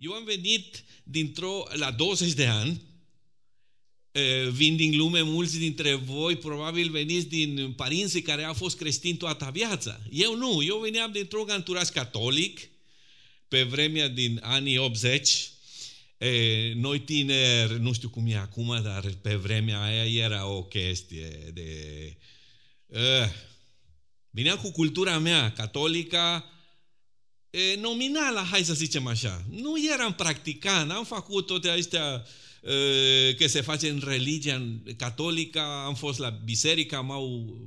Eu am venit dintr-o, la 20 de ani, vin din lume, mulți dintre voi probabil veniți din părinții care au fost creștini toată viața. Eu nu, eu veneam dintr-un anturaj catolic, pe vremea din anii 80, E, noi tineri, nu știu cum e acum, dar pe vremea aia era o chestie de... Uh, vineam cu cultura mea catolică, e, nominală, hai să zicem așa. Nu eram practicant, am făcut toate astea e, că se face în religia catolică, am fost la biserică, am au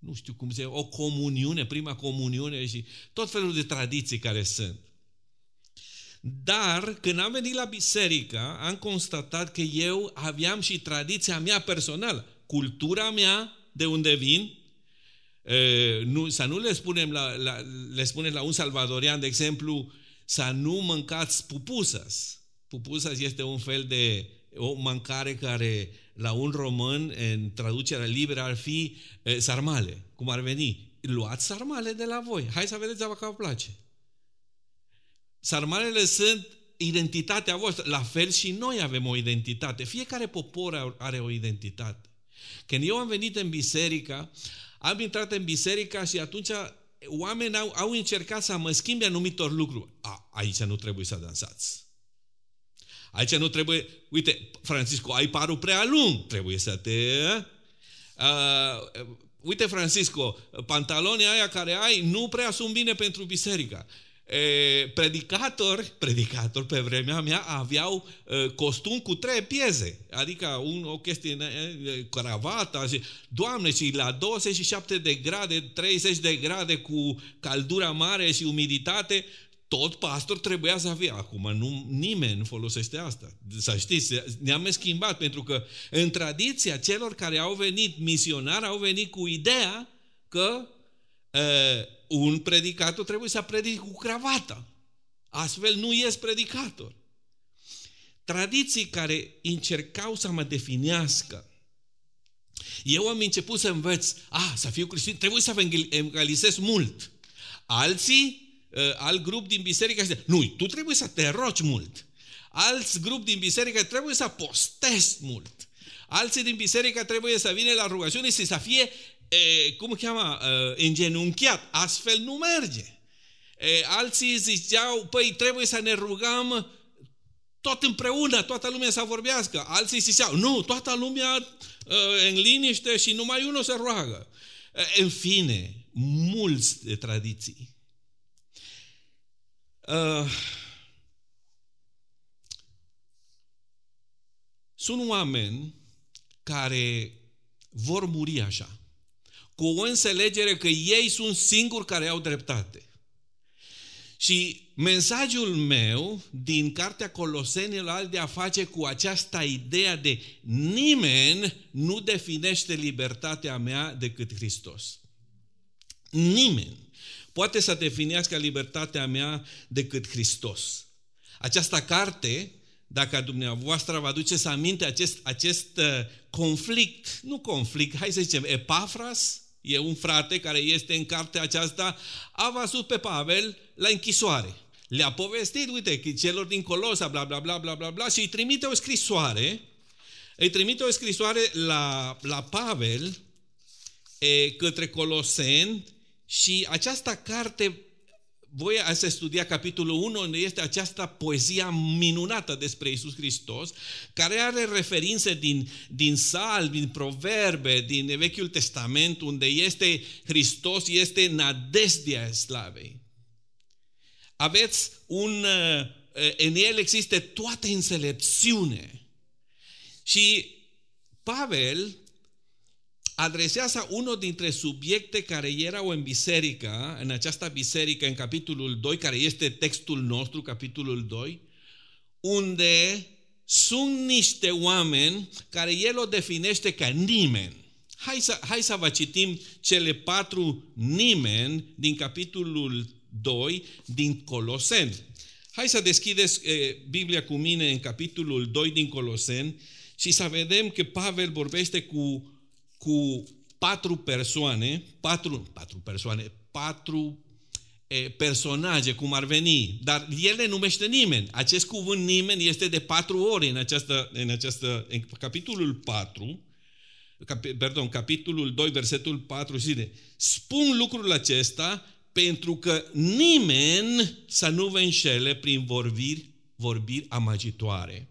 nu știu cum se o comuniune, prima comuniune și tot felul de tradiții care sunt. Dar când am venit la biserică, am constatat că eu aveam și tradiția mea personală, cultura mea, de unde vin, e, nu, să nu le spunem la, la, le spunem la un salvadorian, de exemplu, să nu mâncați pupusas. Pupusas este un fel de o mâncare care la un român, în traducerea liberă, ar fi e, sarmale, cum ar veni. Luați sarmale de la voi. Hai să vedeți dacă vă place. Sarmalele sunt identitatea voastră. La fel și noi avem o identitate. Fiecare popor are o identitate. Când eu am venit în biserică, am intrat în biserică și atunci oamenii au, au încercat să mă schimbe anumitor lucruri. A, aici nu trebuie să dansați. Aici nu trebuie... Uite, Francisco, ai parul prea lung. Trebuie să te... Uh, uite, Francisco, pantalonii aia care ai nu prea sunt bine pentru biserică predicatori, predicatori pe vremea mea aveau costum cu trei piese, adică un, o chestie, cravata și, Doamne, și la 27 de grade, 30 de grade cu căldura mare și umiditate, tot pastor trebuia să fie. Acum nu, nimeni nu folosește asta. Să știți, ne-am schimbat pentru că în tradiția celor care au venit misionari au venit cu ideea că uh, un predicator trebuie să predice cu cravata. Astfel nu ies predicator. Tradiții care încercau să mă definească. Eu am început să învăț, a, să fiu creștin, trebuie să evangelizez mult. Alții, uh, alt grup din biserică, zice, nu, tu trebuie să te rogi mult. Alți grup din biserică trebuie să postezi mult. Alții din biserică trebuie să vină la rugăciune și să fie e, cum cheamă, e, îngenunchiat. Astfel nu merge. E, alții ziceau, păi trebuie să ne rugăm tot împreună, toată lumea să vorbească. Alții ziceau, nu, toată lumea e, în liniște și numai unul se roagă. E, în fine, mulți de tradiții. Uh, sunt oameni care vor muri așa cu o înțelegere că ei sunt singuri care au dreptate. Și mesajul meu din Cartea Colosenilor are de a face cu această idee de nimeni nu definește libertatea mea decât Hristos. Nimeni poate să definească libertatea mea decât Hristos. Această carte, dacă dumneavoastră vă aduceți aminte acest, acest uh, conflict, nu conflict, hai să zicem, Epafras, e un frate care este în cartea aceasta, a văzut pe Pavel la închisoare. Le-a povestit, uite, celor din Colosa, bla, bla, bla, bla, bla, bla, și îi trimite o scrisoare, îi trimite o scrisoare la, la Pavel e, către Coloseni și această carte voi ați studia capitolul 1, unde este această poezia minunată despre Isus Hristos, care are referințe din, din sal, din proverbe, din Vechiul Testament, unde este Hristos, este nadesdia slavei. Aveți un, în el există toată înțelepciune. Și Pavel adresează unul dintre subiecte care erau în biserică, în această biserică, în capitolul 2, care este textul nostru, capitolul 2, unde sunt niște oameni care el o definește ca nimeni. Hai să, hai să vă citim cele patru nimeni din capitolul 2 din Coloseni. Hai să deschideți e, Biblia cu mine în capitolul 2 din Coloseni și să vedem că Pavel vorbește cu cu patru persoane, patru, patru persoane, patru personaje, cum ar veni, dar el ne numește nimeni. Acest cuvânt nimeni este de patru ori în, această, în, această, în capitolul 4, cap, pardon, capitolul 2, versetul 4, zile. Spun lucrul acesta pentru că nimeni să nu vă înșele prin vorbiri, vorbiri amagitoare.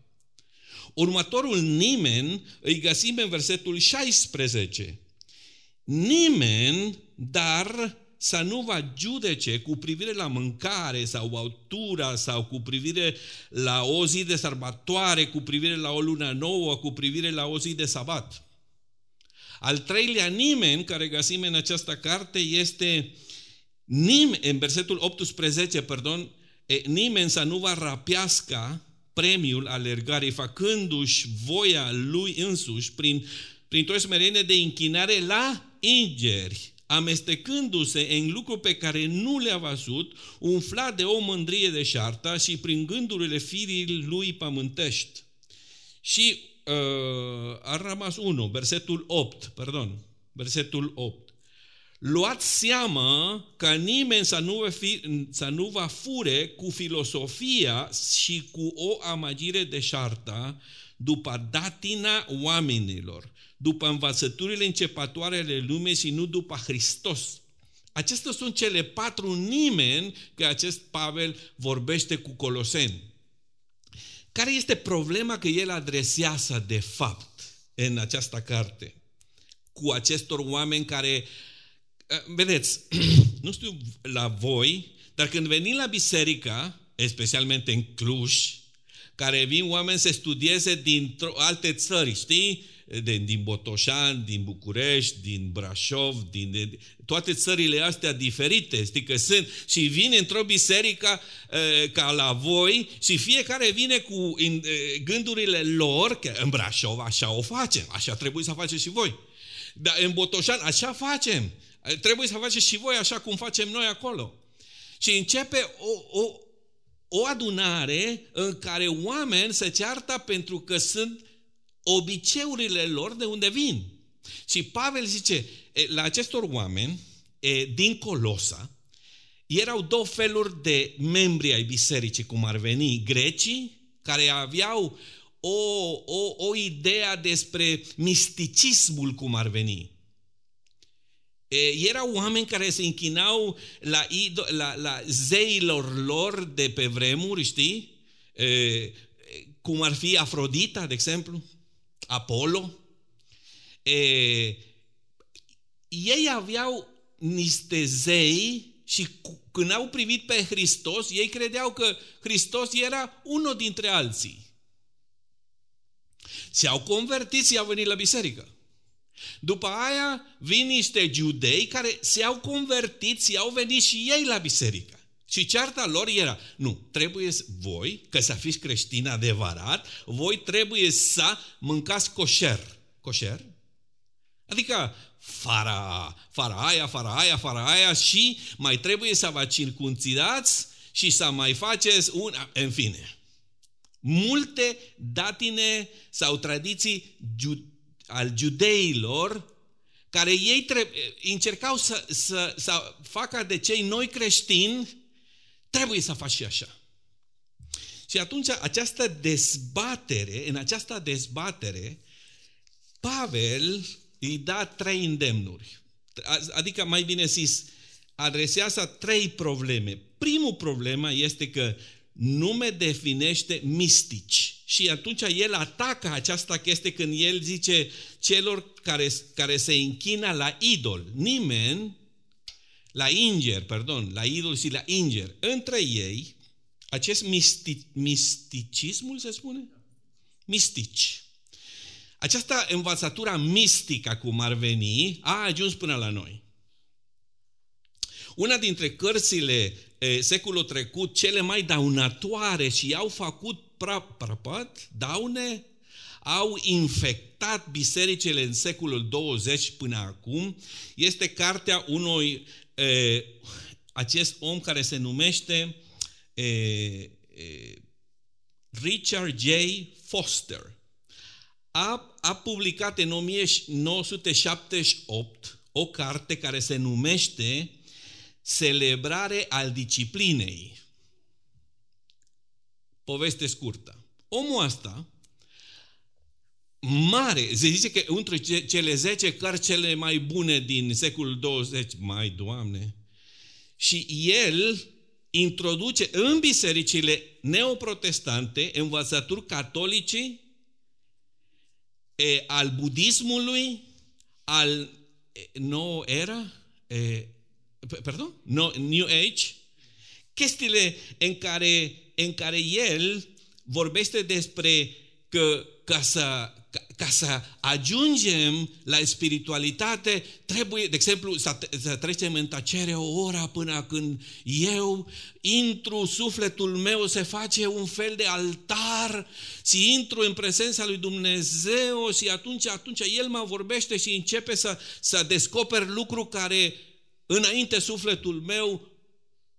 Următorul nimeni îi găsim în versetul 16. Nimeni, dar să nu vă judece cu privire la mâncare sau autura sau cu privire la o zi de sărbătoare, cu privire la o lună nouă, cu privire la o zi de sabat. Al treilea nimeni care găsim în această carte este nimeni, în versetul 18, pardon, nimeni să nu vă rapească premiul alergării, făcându-și voia lui însuși prin, prin o smerenie de închinare la ingeri, amestecându-se în lucru pe care nu le-a văzut, umflat de o mândrie de șarta și prin gândurile firii lui pământești. Și uh, a rămas 1, versetul 8, pardon, versetul 8. Luați seama ca nimeni să nu, va fi, să nu va fure cu filosofia și cu o amagire de șarta după datina oamenilor, după învățăturile începătoare ale lumii și nu după Hristos. Acestea sunt cele patru nimeni că acest Pavel vorbește cu Coloseni. Care este problema că el adresează de fapt în această carte cu acestor oameni care, eh, vedeți, nu știu la voi, dar când venim la biserică, especialmente în Cluj, care vin oameni să studieze din alte țări, știi? de, din Botoșan, din București, din Brașov, din de, toate țările astea diferite, știi că sunt, și vine într-o biserică uh, ca la voi și fiecare vine cu in, uh, gândurile lor, că în Brașov așa o facem, așa trebuie să faceți și voi. Dar în Botoșan așa facem, trebuie să faceți și voi așa cum facem noi acolo. Și începe o, o, o adunare în care oameni se ceartă pentru că sunt obiceurile lor de unde vin. Și Pavel zice, la acestor oameni din Colosa, erau două feluri de membri ai bisericii, cum ar veni, grecii, care aveau o, o, o idee despre misticismul, cum ar veni. Erau oameni care se închinau la, la, la zeilor lor de pe vremuri, știi? Cum ar fi Afrodita, de exemplu. Apollo, e, ei aveau niște zei și când au privit pe Hristos, ei credeau că Hristos era unul dintre alții. Și au convertit și au venit la biserică. După aia vin niște judei care se-au convertit și au venit și ei la biserică. Și cearta lor era, nu, trebuie voi, că să fiți creștini adevărat, voi trebuie să mâncați coșer. Coșer? Adică fara, fara aia, fara aia, fara aia și mai trebuie să vă circunțidați și să mai faceți un... În fine. Multe datine sau tradiții al judeilor care ei trebuie, încercau să, să, să facă de cei noi creștini Trebuie să faci și așa. Și atunci această dezbatere, în această dezbatere, Pavel îi da trei îndemnuri. Adică, mai bine zis, adresează trei probleme. Primul problemă este că nume definește mistici. Și atunci el atacă această chestie când el zice celor care, care se închină la idol. Nimeni la inger, pardon, la idol și la inger, între ei, acest misti, misticismul se spune? Mistici. Această învățătura mistică, cum ar veni, a ajuns până la noi. Una dintre cărțile e, secolul trecut, cele mai daunatoare și au făcut prăpat, daune, au infectat bisericile în secolul 20 până acum, este cartea unui acest om care se numește Richard J. Foster. A, a publicat în 1978 o carte care se numește celebrare al disciplinei. Poveste scurtă. Omul ăsta, mare, se zice că între cele 10 cărți cele mai bune din secolul 20, mai doamne, și el introduce în bisericile neoprotestante învățături catolice e, al budismului, al nou era, e, pardon, no, New Age, chestiile în care, în care el vorbește despre că ca să ca, ca să ajungem la spiritualitate, trebuie, de exemplu, să, să trecem în tăcere o oră până când eu intru, sufletul meu se face un fel de altar și intru în prezența lui Dumnezeu și atunci, atunci El mă vorbește și începe să, să descoper lucruri care înainte sufletul meu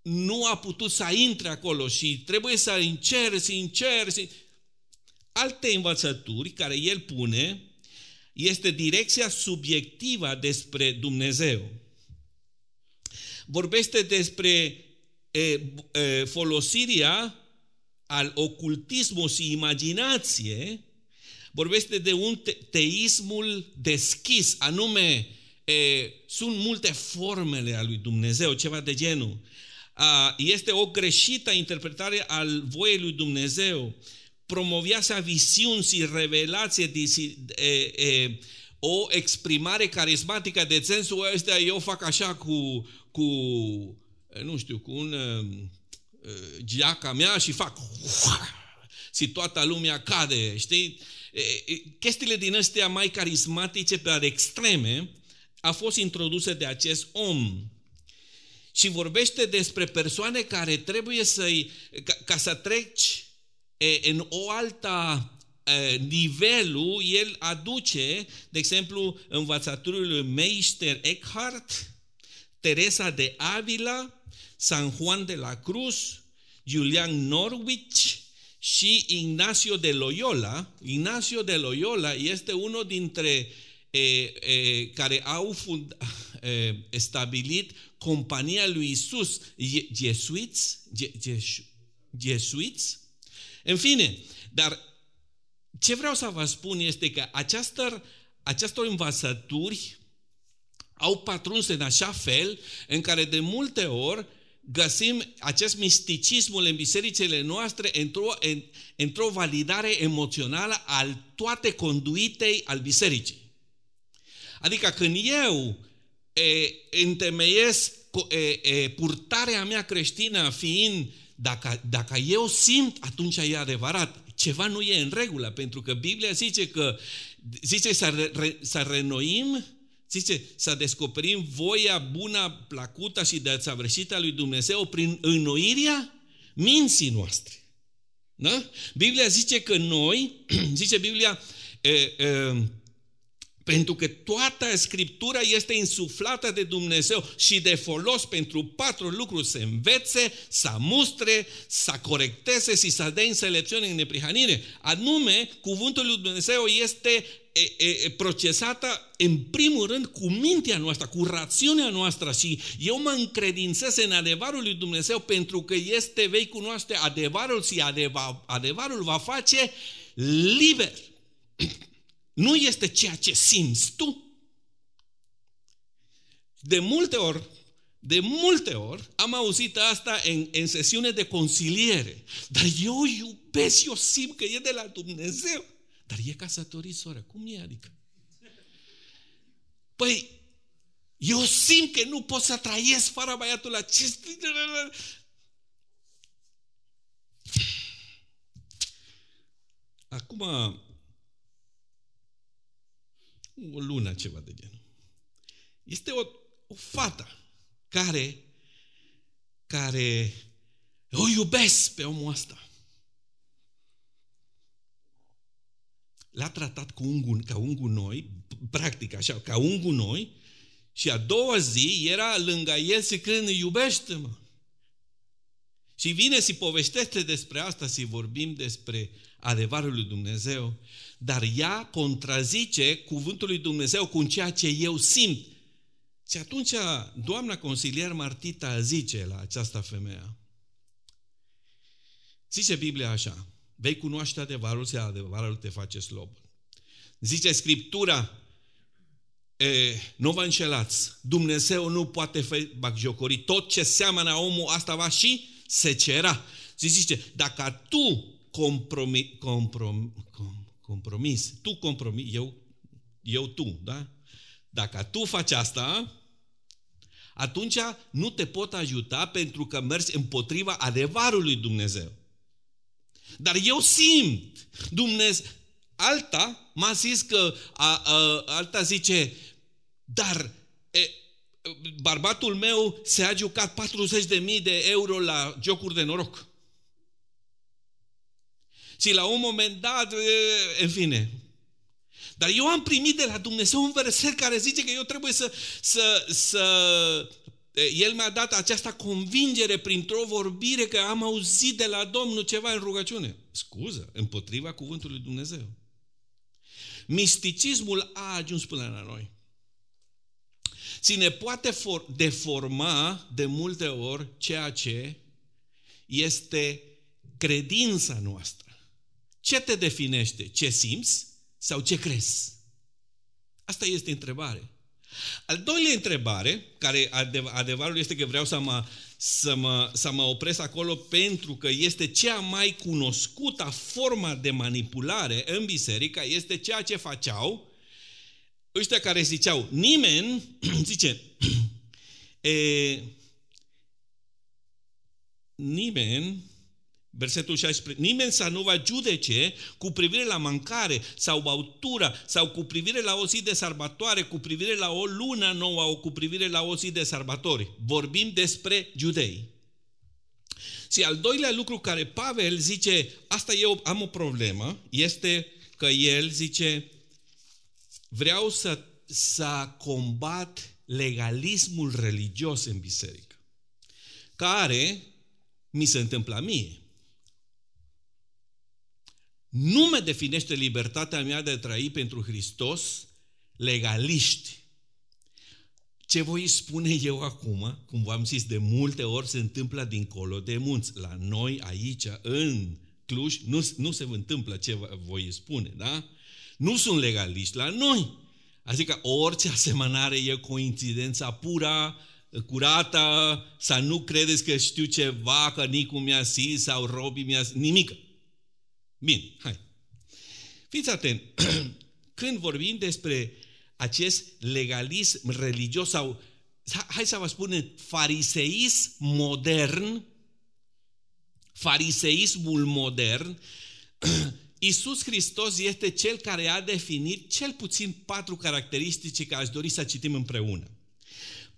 nu a putut să intre acolo și trebuie să încerc, să încerc, să alte învățături care el pune este direcția subiectivă despre Dumnezeu. Vorbește despre e, e, folosirea al ocultismului și imaginație, vorbește de un te- teismul deschis, anume e, sunt multe formele a lui Dumnezeu, ceva de genul. A, este o greșită interpretare al voiei lui Dumnezeu promovează visiuni și revelație, de, e, e, o exprimare carismatică de sensul ăsta, eu fac așa cu, cu nu știu, cu un uh, geaca mea și fac și toată lumea cade, știi? Chestiile din astea mai carismatice, pe extreme, a fost introduse de acest om. Și vorbește despre persoane care trebuie să-i, ca, ca să treci în o altă nivelul, el aduce, de exemplu, învățăturile Meister Eckhart, Teresa de Avila, San Juan de la Cruz, Julian Norwich și Ignacio de Loyola. Ignacio de Loyola este unul dintre e, e, care au fund, e, stabilit compania lui Isus, jesuiți, jesuiți, în fine, dar ce vreau să vă spun este că această, acestor învățături au patruns în așa fel în care de multe ori găsim acest misticismul în bisericile noastre într-o, în, într-o validare emoțională al toate conduitei al bisericii. Adică când eu e, întemeiesc e, e, purtarea mea creștină fiind dacă, dacă eu simt, atunci e adevărat. Ceva nu e în regulă, pentru că Biblia zice că zice să, re, să renoim, zice să descoperim voia bună, placută și de a lui Dumnezeu prin înnoirea minții noastre. Da? Biblia zice că noi, zice Biblia, e, e, pentru că toată Scriptura este insuflată de Dumnezeu și de folos pentru patru lucruri. Să învețe, să mustre, să corecteze și să dea înțelepciune în neprihanire. Anume, cuvântul lui Dumnezeu este e, e, procesată în primul rând cu mintea noastră, cu rațiunea noastră și eu mă încredințez în adevărul lui Dumnezeu pentru că este, vei cunoaște adevărul și adevăr, adevărul va face liber. Nu este ceea ce simți tu. De multe ori, de multe ori am auzit asta în, în sesiune de consiliere. Dar eu iubesc, eu simt că e de la Dumnezeu. Dar e casătorit, soră. Cum e adică? Păi, eu simt că nu pot să trăiesc fără băiatul acesta. Acum, o lună, ceva de genul. Este o, o fată care, care o iubesc pe omul ăsta. L-a tratat cu un gun, ca un gunoi, practic așa, ca un gunoi, și a doua zi era lângă el și când iubește-mă. Și vine și povestește despre asta și vorbim despre adevărul lui Dumnezeu, dar ea contrazice cuvântul lui Dumnezeu cu ceea ce eu simt. Și atunci doamna consilier Martita zice la această femeie, zice Biblia așa, vei cunoaște adevărul și adevărul te face slob. Zice Scriptura, e, nu vă înșelați, Dumnezeu nu poate fi bagiocori, tot ce seamănă omul, asta va și se cera. Și zice, dacă tu compromi, comprom, com, compromis, tu compromis, eu, eu tu, da? Dacă tu faci asta, atunci nu te pot ajuta pentru că mergi împotriva adevărului Dumnezeu. Dar eu simt, Dumnezeu, alta m-a zis că, a, a, alta zice, dar e, bărbatul meu se-a jucat 40.000 de euro la jocuri de noroc. Și la un moment dat, în fine. Dar eu am primit de la Dumnezeu un verset care zice că eu trebuie să, să, să el mi-a dat această convingere printr-o vorbire că am auzit de la Domnul ceva în rugăciune. Scuză, împotriva cuvântului Dumnezeu. Misticismul a ajuns până la noi. Și ne poate for- deforma de multe ori ceea ce este credința noastră. Ce te definește? Ce simți sau ce crezi? Asta este întrebare. Al doilea întrebare, care adevărul este că vreau să mă, să, mă, să mă opresc acolo pentru că este cea mai cunoscută forma de manipulare în biserică, este ceea ce făceau ăștia care ziceau, nimeni, zice, e, nimeni Versetul 16. Nimeni să nu va judece cu privire la mâncare sau bautură sau cu privire la o zi de sărbătoare, cu privire la o lună nouă sau cu privire la o zi de sărbători. Vorbim despre judei. Și al doilea lucru care Pavel zice, asta eu am o problemă, este că el zice, vreau să, să combat legalismul religios în biserică, care mi se întâmplă mie. Nu mă definește libertatea mea de a trăi pentru Hristos legaliști. Ce voi spune eu acum, cum v-am zis, de multe ori se întâmplă dincolo de munți. La noi, aici, în Cluj, nu, nu se întâmplă ce voi spune, da? Nu sunt legaliști la noi. Adică orice asemănare e coincidența pura, curată, să nu credeți că știu ceva, că Nicu mi-a zis sau Robi mi-a zis, nimic. Bine, hai. Fiți atent. Când vorbim despre acest legalism religios sau, hai să vă spun, fariseism modern, fariseismul modern, Iisus Hristos este cel care a definit cel puțin patru caracteristici care aș dori să citim împreună.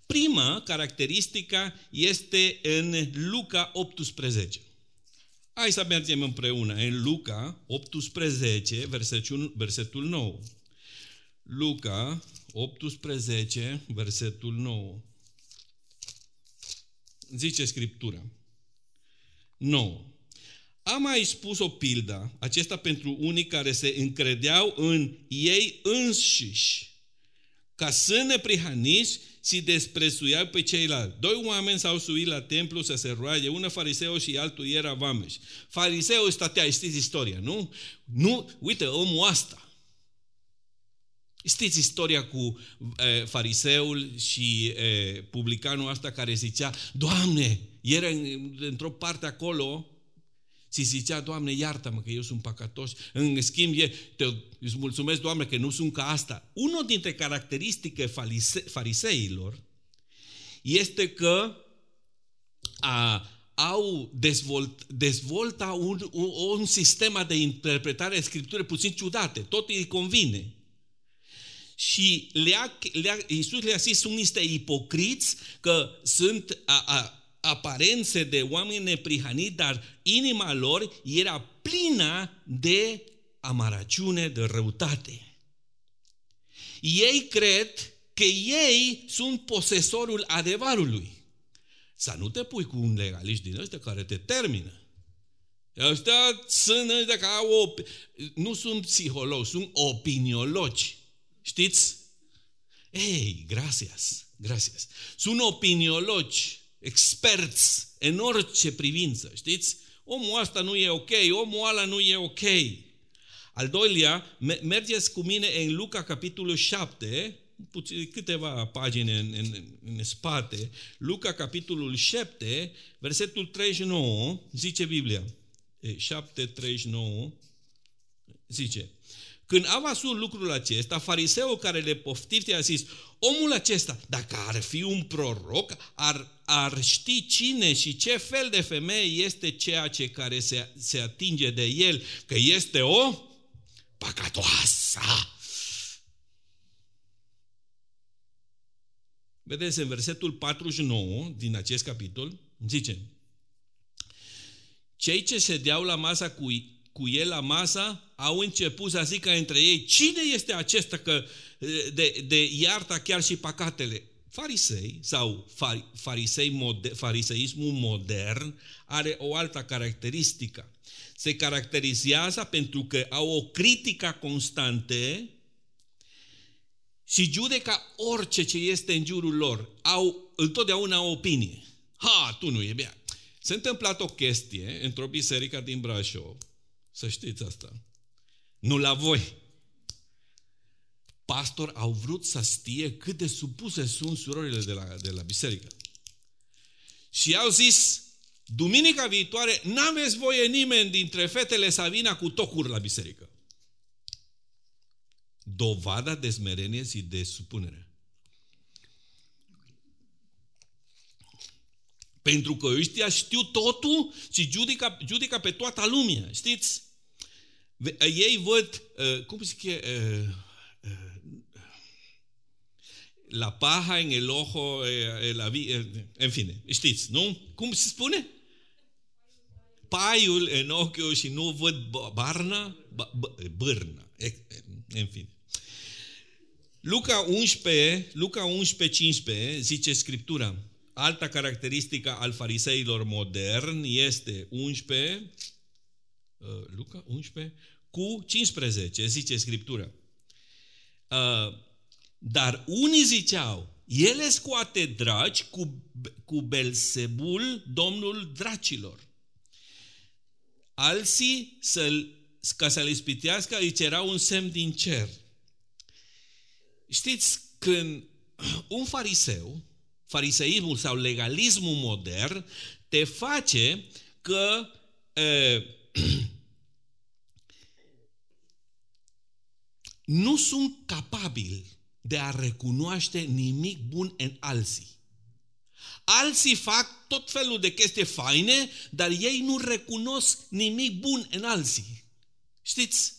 Prima caracteristică este în Luca 18. Hai să mergem împreună în Luca 18, versetul, versetul 9. Luca 18, versetul 9. Zice Scriptura. 9. Am mai spus o pildă, acesta pentru unii care se încredeau în ei înșiși, ca să ne prihaniți și desprețuiau pe ceilalți. Doi oameni s-au suit la templu să se roage, unul fariseu și altul era vameș. Fariseul stătea, știți istoria, nu? Nu, uite, omul asta. Știți istoria cu e, fariseul și e, publicanul ăsta care zicea, Doamne, era într-o parte acolo și zicea, Doamne, iartă-mă că eu sunt păcătos. În schimb, e, te, îți mulțumesc, Doamne, că nu sunt ca asta. Unul dintre caracteristice fariseilor este că a, au dezvolt, dezvolta un, un, un sistem de interpretare a Scripturii puțin ciudate. Tot îi convine. Și le-a, le-a, Iisus le-a zis, sunt niște ipocriți că sunt a, a, aparențe de oameni neprihaniți, dar inima lor era plină de amarăciune, de răutate. Ei cred că ei sunt posesorul adevărului. Să nu te pui cu un legalist din ăsta care te termină. Ăștia sunt ăștia care au o... Nu sunt psihologi, sunt opiniologi. Știți? Ei, gracias. Gracias. Sunt opiniologi, experți în orice privință, știți? Omul ăsta nu e ok, omul ăla nu e ok. Al doilea, mergeți cu mine în Luca, capitolul 7, puțin, câteva pagini în, în, în spate, Luca, capitolul 7, versetul 39, zice Biblia, 7, 39, zice, când a văzut lucrul acesta, fariseul care le poftifte a zis, omul acesta, dacă ar fi un proroc, ar, ar ști cine și ce fel de femeie este ceea ce care se, se atinge de el, că este o păcătoasă. Vedeți, în versetul 49 din acest capitol, zice, cei ce sedeau la masa cu, cu el la masa au început să zică între ei, cine este acesta că de, de iarta chiar și păcatele? Farisei sau farisei moder, fariseismul modern are o altă caracteristică. Se caracterizează pentru că au o critică constante și judecă orice ce este în jurul lor. Au întotdeauna o opinie. Ha, tu nu e bine. Se întâmplat o chestie într-o biserică din Brașov. Să știți asta. Nu la voi. Pastor au vrut să știe cât de supuse sunt surorile de la, de la biserică. Și au zis, duminica viitoare n-aveți voie nimeni dintre fetele să vină cu tocuri la biserică. Dovada de smerenie și de supunere. Pentru că ăștia știu totul și judică, judică pe toată lumea. Știți? Ei văd, uh, cum zice, uh, uh, la paja en el ojo, la vi, în fine, știți, nu? Cum se spune? Paiul în ochiul și nu văd barna, bârna, în fine. Luca 11, Luca 11, 15 zice Scriptura, alta caracteristică al fariseilor moderni este 11, uh, Luca 11, cu 15, zice Scriptura. Uh, dar unii ziceau, ele scoate dragi cu, cu Belzebul, domnul dracilor. Alții, să ca să-l ispitească, îi cerau un semn din cer. Știți, când un fariseu, fariseismul sau legalismul modern, te face că e, nu sunt capabili de a recunoaște nimic bun în alții. Alții fac tot felul de chestii faine, dar ei nu recunosc nimic bun în alții. Știți?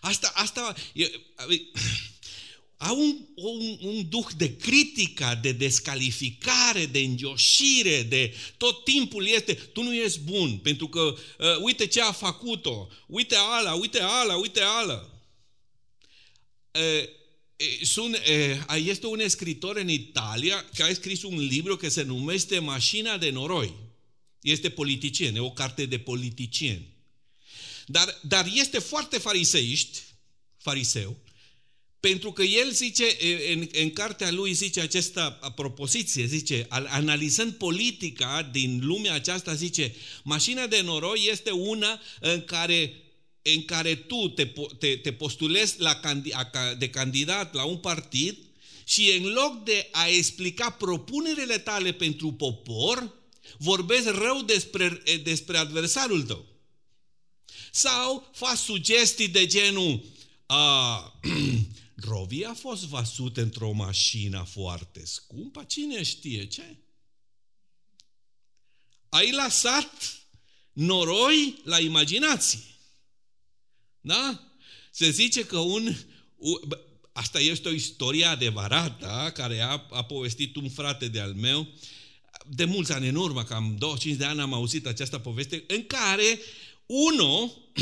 Asta, asta e, au un, un, un duh de critică, de descalificare, de înjoșire, de tot timpul este, tu nu ești bun, pentru că uh, uite ce a făcut-o, uite ala, uite ala, uite ala. Uh, sunt, este un scritor în Italia care a scris un libru care se numește Mașina de noroi. Este politician, e o carte de politicieni. Dar, dar este foarte fariseiști, fariseu, pentru că el zice, în, în cartea lui zice această propoziție, zice, analizând politica din lumea aceasta, zice, mașina de noroi este una în care în care tu te, te, te postulezi la, de candidat la un partid și în loc de a explica propunerile tale pentru popor, vorbesc rău despre, despre adversarul tău. Sau faci sugestii de genul a, Rovi a fost văzut într-o mașină foarte scumpă, cine știe ce? Ai lăsat noroi la imaginație. Da? Se zice că un... Asta este o istorie adevărată care a, a povestit un frate de-al meu de mulți ani în urmă, cam 25 de ani am auzit această poveste, în care unul,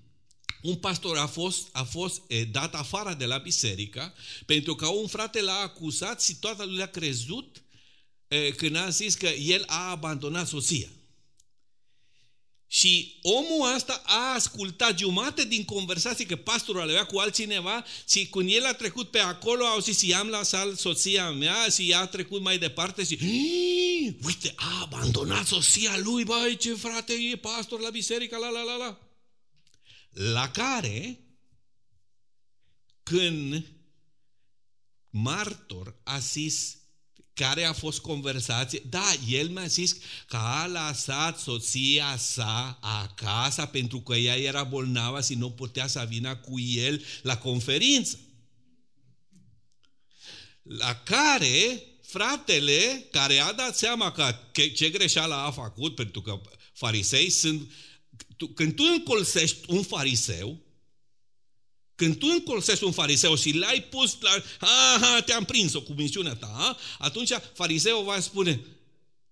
un pastor a fost, a fost dat afară de la biserică pentru că un frate l-a acuzat și toată lumea a crezut când a zis că el a abandonat soția. Și omul ăsta a ascultat jumate din conversații că pastorul avea cu altcineva și când el a trecut pe acolo, au zis, i-am lăsat soția mea și ea a trecut mai departe și uite, a abandonat soția lui, băi, ce frate e pastor la biserică, la la la la. La care, când martor a zis care a fost conversație. Da, el mi-a zis că a lăsat soția sa acasă pentru că ea era bolnavă și nu putea să vină cu el la conferință. La care fratele, care a dat seama că ce greșeală a făcut, pentru că farisei sunt... Când tu încolsești un fariseu, când tu încolțești un fariseu și l-ai pus la... Aha, te-am prins-o cu misiunea ta, atunci fariseul va spune,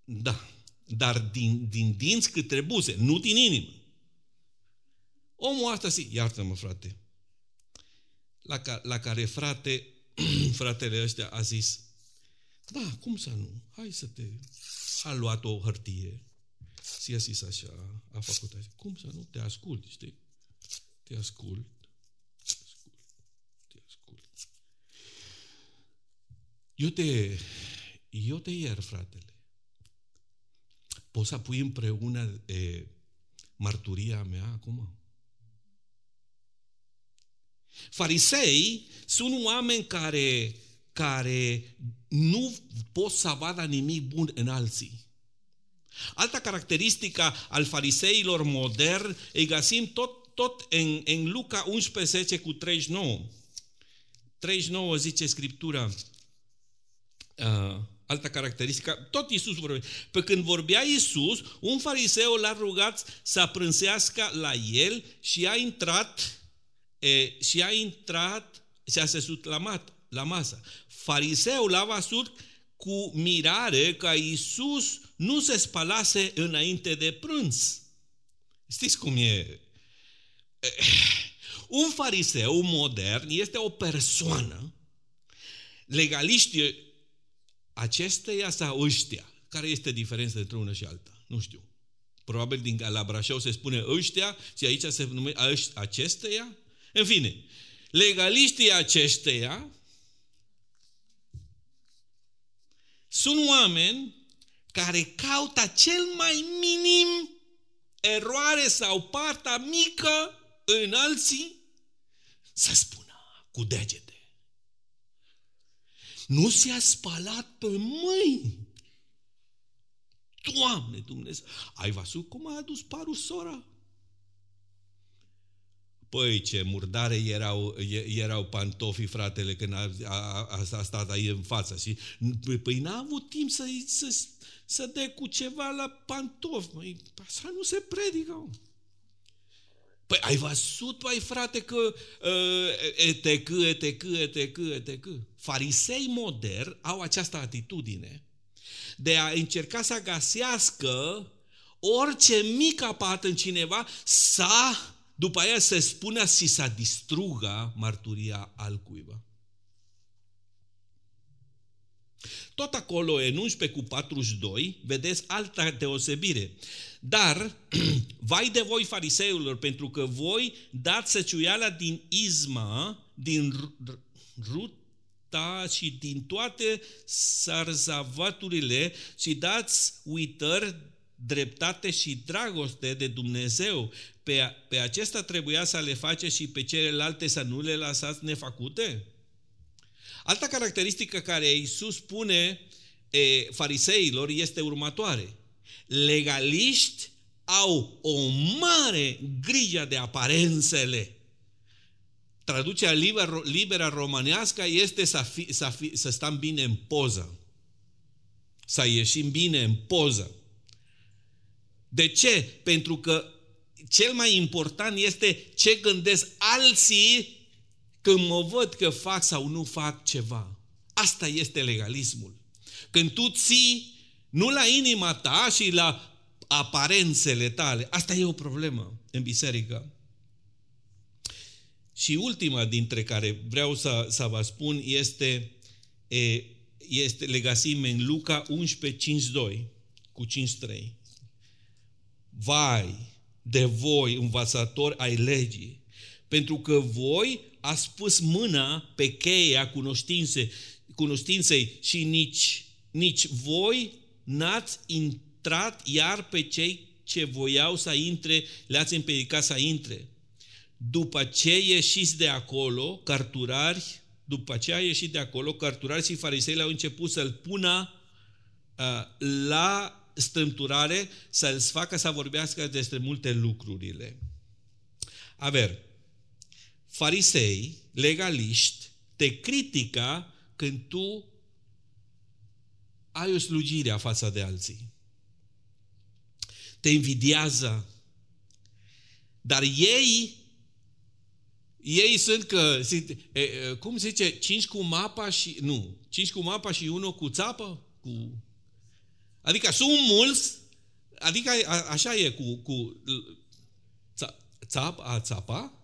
da, dar din, din dinți cât buze, nu din inimă. Omul ăsta, si, iartă-mă, frate, la, ca, la care frate, fratele ăștia a zis, da, cum să nu, hai să te... A luat o hârtie. Și a zis așa, a făcut așa, cum să nu, te ascult, știi? Te ascult Eu te, eu te ier, fratele. Poți să pui împreună e, marturia mea acum? Farisei sunt oameni care, care nu pot să vadă nimic bun în alții. Alta caracteristică al fariseilor moderni îi găsim tot, tot în, în Luca 11 cu 39. 39 zice Scriptura, uh, alta caracteristică, tot Iisus vorbește. Pe când vorbea Iisus, un fariseu l-a rugat să prânsească la el și a intrat e, și a intrat și a sesut la, mat, la masă. Fariseul a văzut cu mirare că Iisus nu se spalase înainte de prânz. Știți cum e? Un fariseu modern este o persoană legaliști acesteia sau ăștia? Care este diferența între una și alta? Nu știu. Probabil din la Brașov se spune ăștia și aici se numește acesteia. În fine, legaliștii acesteia sunt oameni care caută cel mai minim eroare sau partea mică în alții să spună cu degete nu se-a spălat pe mâini. Doamne Dumnezeu, ai văzut cum a adus parul sora? Păi ce murdare erau, erau pantofii, fratele, când a, a, a, a stat aici în față. Și, păi n-a avut timp să, să, să dea cu ceva la pantofi. Măi, așa nu se predică. Păi ai văzut, păi frate, că uh, etec, etec, etec, etec. Farisei moderni au această atitudine de a încerca să găsească orice mic apat în cineva să, după aia să spună și să distrugă marturia al cuiva. Tot acolo, în 11 cu 42, vedeți alta deosebire. Dar, vai de voi fariseilor, pentru că voi dați săciuiala din izma, din ruta și din toate sarzavaturile și dați uitări, dreptate și dragoste de Dumnezeu. Pe, pe acesta trebuia să le face și pe celelalte să nu le lăsați nefăcute? Alta caracteristică care Iisus spune e, fariseilor este următoare. Legaliști au o mare grijă de aparențele. Traducerea liber, liberă românească este să, fi, să, fi, să stăm bine în poză. Să ieșim bine în poză. De ce? Pentru că cel mai important este ce gândesc alții când mă văd că fac sau nu fac ceva. Asta este legalismul. Când tu ții nu la inima ta și la aparențele tale. Asta e o problemă în biserică. Și ultima dintre care vreau să, să vă spun este, e, este legasim în Luca 11, 5, 2 cu 5, 3. Vai de voi, învățători ai legii, pentru că voi ați pus mâna pe cheia cunoștințe, cunoștinței și nici, nici voi n-ați intrat iar pe cei ce voiau să intre, le-ați împiedicat să intre. După ce ieșiți de acolo, carturari, după ce a ieșit de acolo, carturari și farisei au început să-l pună uh, la strâmturare, să-l facă să vorbească despre multe lucrurile. A ver, farisei, legaliști, te critica când tu ai o slujire a fața de alții. Te invidiază. Dar ei, ei sunt că, cum se zice, cinci cu mapa și, nu, cinci cu mapa și unul cu țapă? Cu, adică sunt mulți, adică a, așa e cu, cu țap, a țapa?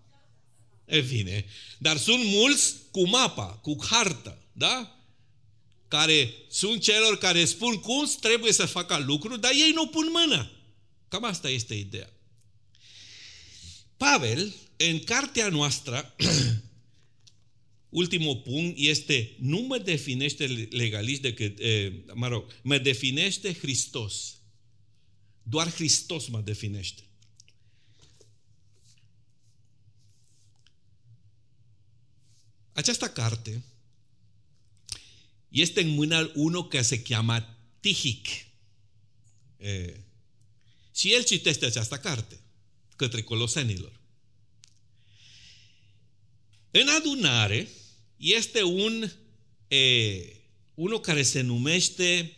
E bine. Dar sunt mulți cu mapa, cu hartă, da? Care sunt celor care spun cum trebuie să facă lucruri, dar ei nu pun mâna. Cam asta este ideea. Pavel, în cartea noastră, ultimul punct este nu mă definește legalist decât, e, mă rog, mă definește Hristos. Doar Hristos mă definește. Această carte este în mâna unul care se cheamă Tihic. E, și el citește această carte către colosenilor. În adunare este un e, unul care se numește,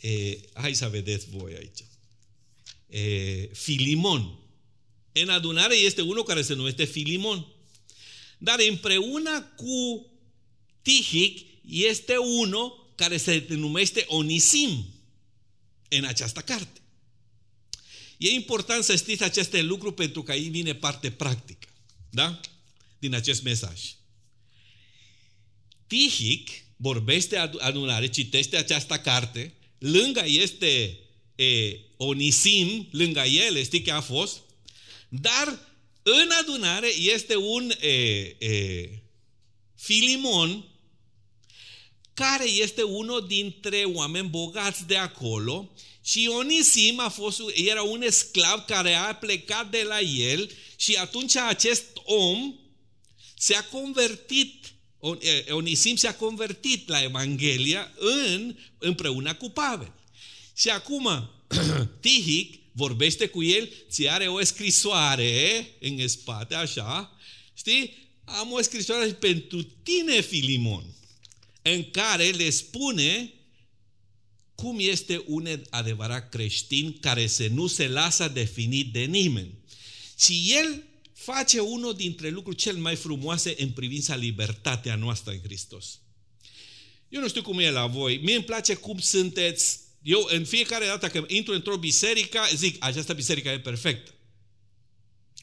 e, hai să vedeți voi aici, Filimon. În adunare este unul care se numește Filimon. Dar împreună cu Tihic este unul care se numește Onisim în această carte. E important să știți aceste lucruri pentru că aici vine parte practică. Da? Din acest mesaj. Tihic vorbește adunare, citește această carte, lângă este e, Onisim, lângă el, știi că a fost, dar în adunare este un e, e, Filimon, care este unul dintre oameni bogați de acolo și Onisim a fost, era un sclav care a plecat de la el și atunci acest om se-a convertit, Onisim se-a convertit la Evanghelia în, împreună cu Pavel. Și acum Tihic vorbește cu el, ți are o scrisoare în spate, așa, știi? Am o scrisoare pentru tine, Filimon, în care le spune cum este un adevărat creștin care se nu se lasă definit de nimeni. Și el face unul dintre lucruri cel mai frumoase în privința libertatea noastră în Hristos. Eu nu știu cum e la voi, mie îmi place cum sunteți eu în fiecare dată când intru într-o biserică, zic, această biserică e perfectă.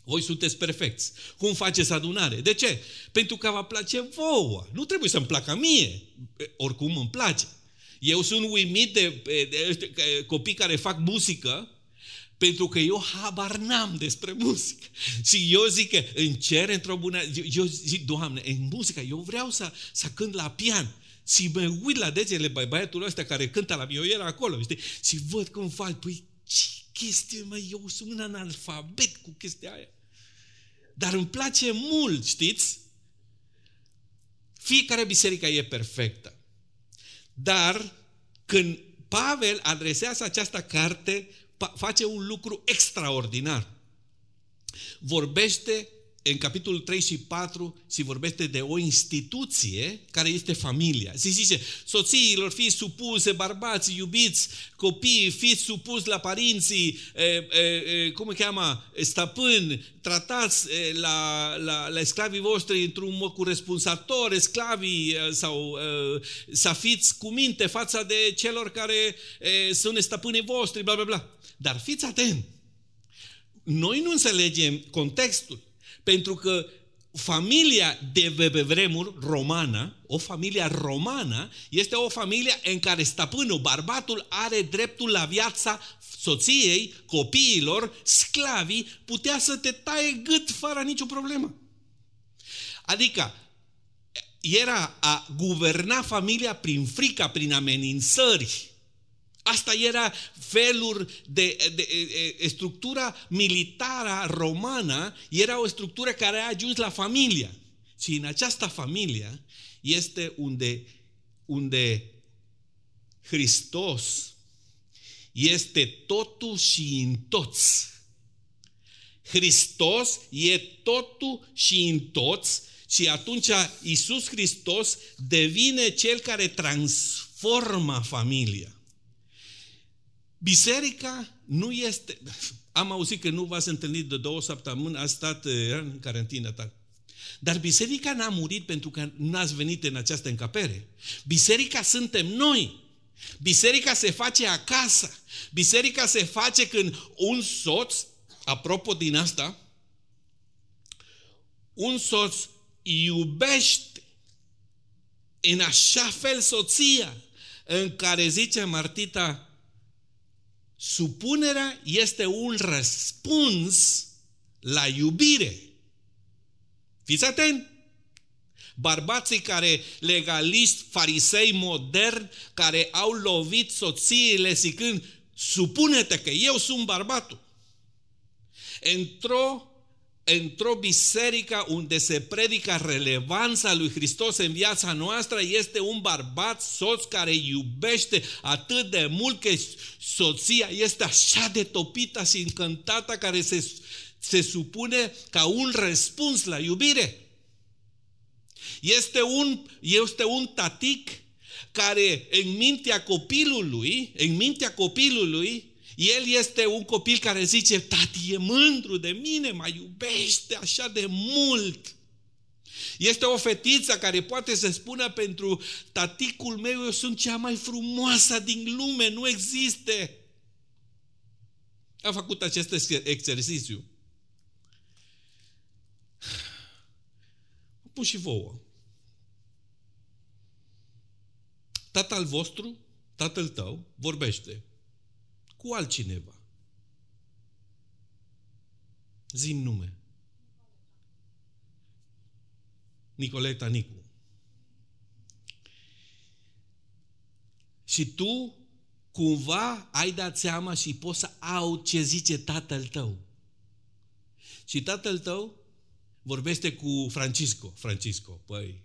Voi sunteți perfecți. Cum faceți adunare? De ce? Pentru că vă place vouă. Nu trebuie să-mi placă mie. Oricum îmi place. Eu sunt uimit de, de, de, de copii care fac muzică pentru că eu habar n-am despre muzică. Și eu zic că în cer, într-o bună... Eu zic, Doamne, în muzică, eu vreau să, să cânt la pian. Și mă uit la degele băiatul ăsta care cântă la eu era acolo, știi? Și văd cum fac, păi ce chestie, mă, eu sunt un analfabet cu chestia aia. Dar îmi place mult, știți? Fiecare biserică e perfectă. Dar când Pavel adresează această carte, face un lucru extraordinar. Vorbește în capitolul 3 și 4 se vorbește de o instituție care este familia. Se zice, soțiilor fiți supuse, bărbați, iubiți, copii, fiți supuși la părinții, e, e, e, cum îi cheamă, stăpâni, tratați e, la, la, la sclavii voștri într-un mod corespunzător, sclavii sau e, să fiți cu minte față de celor care e, sunt stăpânii voștri, bla bla bla. Dar fiți atenți! Noi nu înțelegem contextul. Pentru că familia de pe vremuri romană, o familie romană, este o familie în care stăpânul, bărbatul, are dreptul la viața soției, copiilor, sclavii, putea să te taie gât fără nicio problemă. Adică, era a guverna familia prin frica, prin amenințări. Asta era felul de, de, de, de structura militară romană, era o structură care a ajuns la familia. Și în această familie este unde, unde Hristos este totul și în toți. Hristos e totul și în toți și atunci Isus Hristos devine cel care transformă familia. Biserica nu este... Am auzit că nu v-ați întâlnit de două săptămâni, a stat eh, în carantină ta. Dar biserica n-a murit pentru că n-ați venit în această încăpere. Biserica suntem noi. Biserica se face acasă. Biserica se face când un soț, apropo din asta, un soț iubește în așa fel soția în care zice Martita, supunerea este un răspuns la iubire. Fiți atenți! Bărbații care, legaliști, farisei moderni, care au lovit soțiile zicând, supune-te că eu sunt bărbatul. Într-o într-o biserică unde se predică relevanța lui Hristos în viața noastră, este un bărbat soț care iubește atât de mult că soția este așa de topită și încântată care se, se supune ca un răspuns la iubire. Este un, este un tatic care în mintea copilului, în mintea copilului, el este un copil care zice, tati e mândru de mine, mă iubește așa de mult. Este o fetiță care poate să spună pentru taticul meu, eu sunt cea mai frumoasă din lume, nu există. Am făcut acest exercițiu. Pun și vouă. Tatăl vostru, tatăl tău, vorbește cu altcineva. Zim nume. Nicoleta Nicu. Și tu cumva ai dat seama și poți să au ce zice tatăl tău. Și tatăl tău vorbește cu Francisco. Francisco, păi,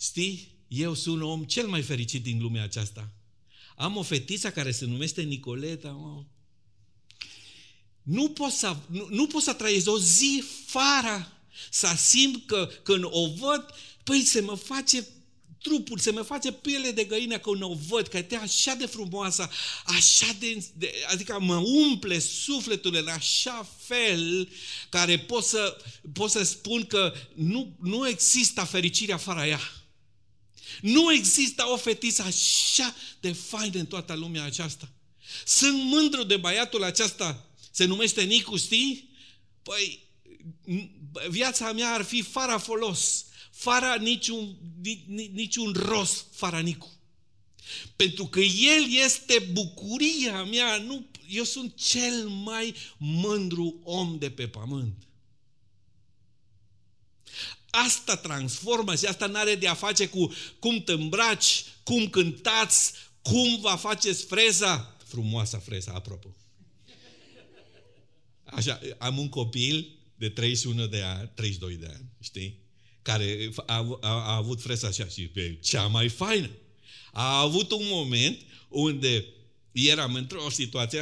știi, eu sunt om cel mai fericit din lumea aceasta. Am o fetiță care se numește Nicoleta. Mă. Nu pot să, nu, nu pot să trăiesc o zi fără să simt că când o văd, păi se mă face trupul, se mă face piele de găină când o văd, că e așa de frumoasă, așa de, de, adică mă umple sufletul în așa fel care pot să, pot să spun că nu, nu există fericirea fără ea. Nu există o fetiță așa de faină în toată lumea aceasta. Sunt mândru de băiatul acesta. Se numește Nicu, știi? Păi, viața mea ar fi fără folos, fără niciun, niciun rost, fără Nicu. Pentru că El este bucuria mea, nu, eu sunt cel mai mândru om de pe pământ. Asta transformă și asta nu are de a face cu cum te îmbraci, cum cântați, cum va faceți freza. Frumoasa freza, apropo. Așa, am un copil de 31 de ani, 32 de ani, știi? Care a, a, a avut freza așa și pe cea mai faină. A avut un moment unde eram într-o situație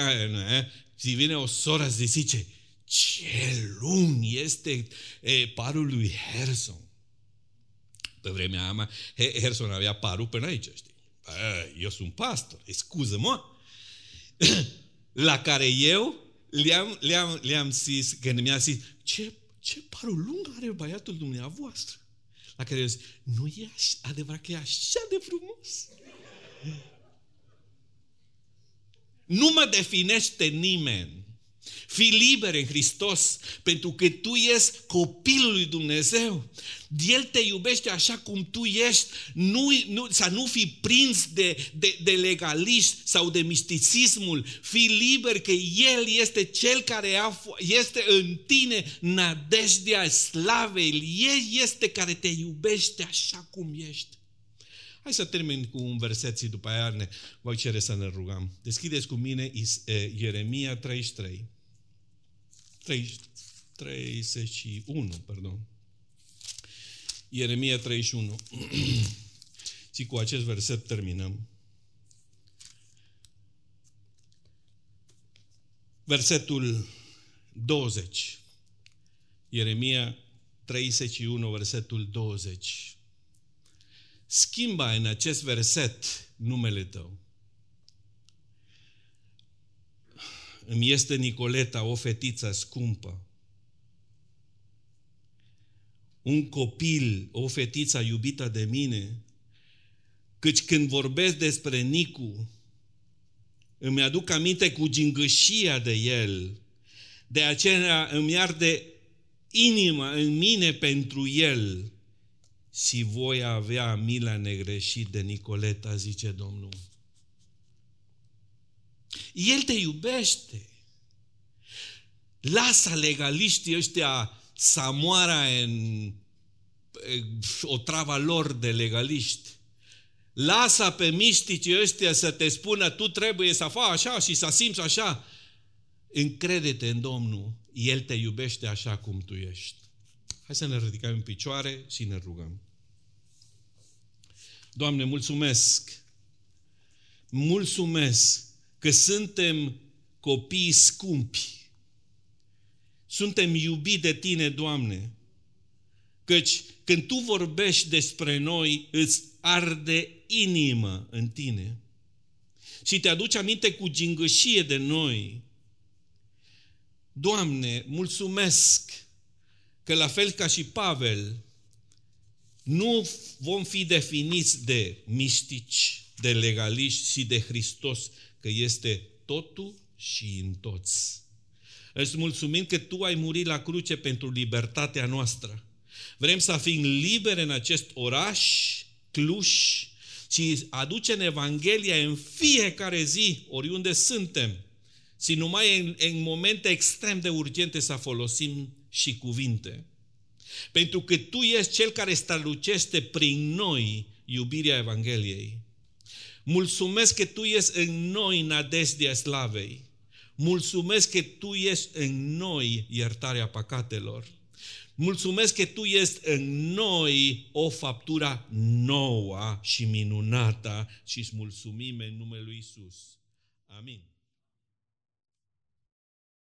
și vine o soră și zice, ce lung este e, parul lui Herson. Pe vremea aia, Herson avea parul până aici, știi? Bă, eu sunt pastor, scuză-mă. La care eu le-am, le-am, le-am zis, când mi-a zis, ce, ce parul lung are băiatul dumneavoastră? La care eu zis, nu e așa, adevărat că e așa de frumos. Nu mă definește nimeni Fii liber în Hristos, pentru că tu ești copilul lui Dumnezeu. El te iubește așa cum tu ești, nu, nu, să nu fii prins de, de, de legalism sau de misticismul. Fii liber că El este Cel care a, este în tine nădejdea slavei. El este care te iubește așa cum ești. Hai să termin cu un verset și după aia ne voi cere să ne rugăm. Deschideți cu mine Ieremia 33. 31, pardon. Ieremia 31. și cu acest verset terminăm. Versetul 20. Ieremia 31, versetul 20. Schimba în acest verset numele tău. Îmi este Nicoleta o fetiță scumpă. Un copil, o fetiță iubită de mine, căci când vorbesc despre Nicu, îmi aduc aminte cu gingășia de el, de aceea îmi arde inima în mine pentru el și voi avea mila negreșit de Nicoleta, zice Domnul. El te iubește. Lasă legaliștii ăștia să moară în o travă lor de legaliști. Lasă pe misticii ăștia să te spună tu trebuie să faci așa și să simți așa. Încrede-te în Domnul, El te iubește așa cum tu ești. Hai să ne ridicăm în picioare și ne rugăm. Doamne, mulțumesc! Mulțumesc că suntem copii scumpi. Suntem iubiți de Tine, Doamne. Căci când Tu vorbești despre noi, îți arde inimă în Tine. Și te aduci aminte cu gingășie de noi. Doamne, mulțumesc că la fel ca și Pavel, nu vom fi definiți de mistici, de legaliști și de Hristos, că este totul și în toți. Îți mulțumim că Tu ai murit la cruce pentru libertatea noastră. Vrem să fim liberi în acest oraș, Cluj, și aducem Evanghelia în fiecare zi, oriunde suntem. Și numai în, în momente extrem de urgente să folosim și cuvinte. Pentru că Tu ești Cel care strălucește prin noi iubirea Evangheliei. Mulțumesc că Tu ești în noi nădejdea slavei. Mulțumesc că Tu ești în noi iertarea păcatelor. Mulțumesc că Tu ești în noi o faptură nouă și minunată și îți mulțumim în numele Lui Isus. Amin.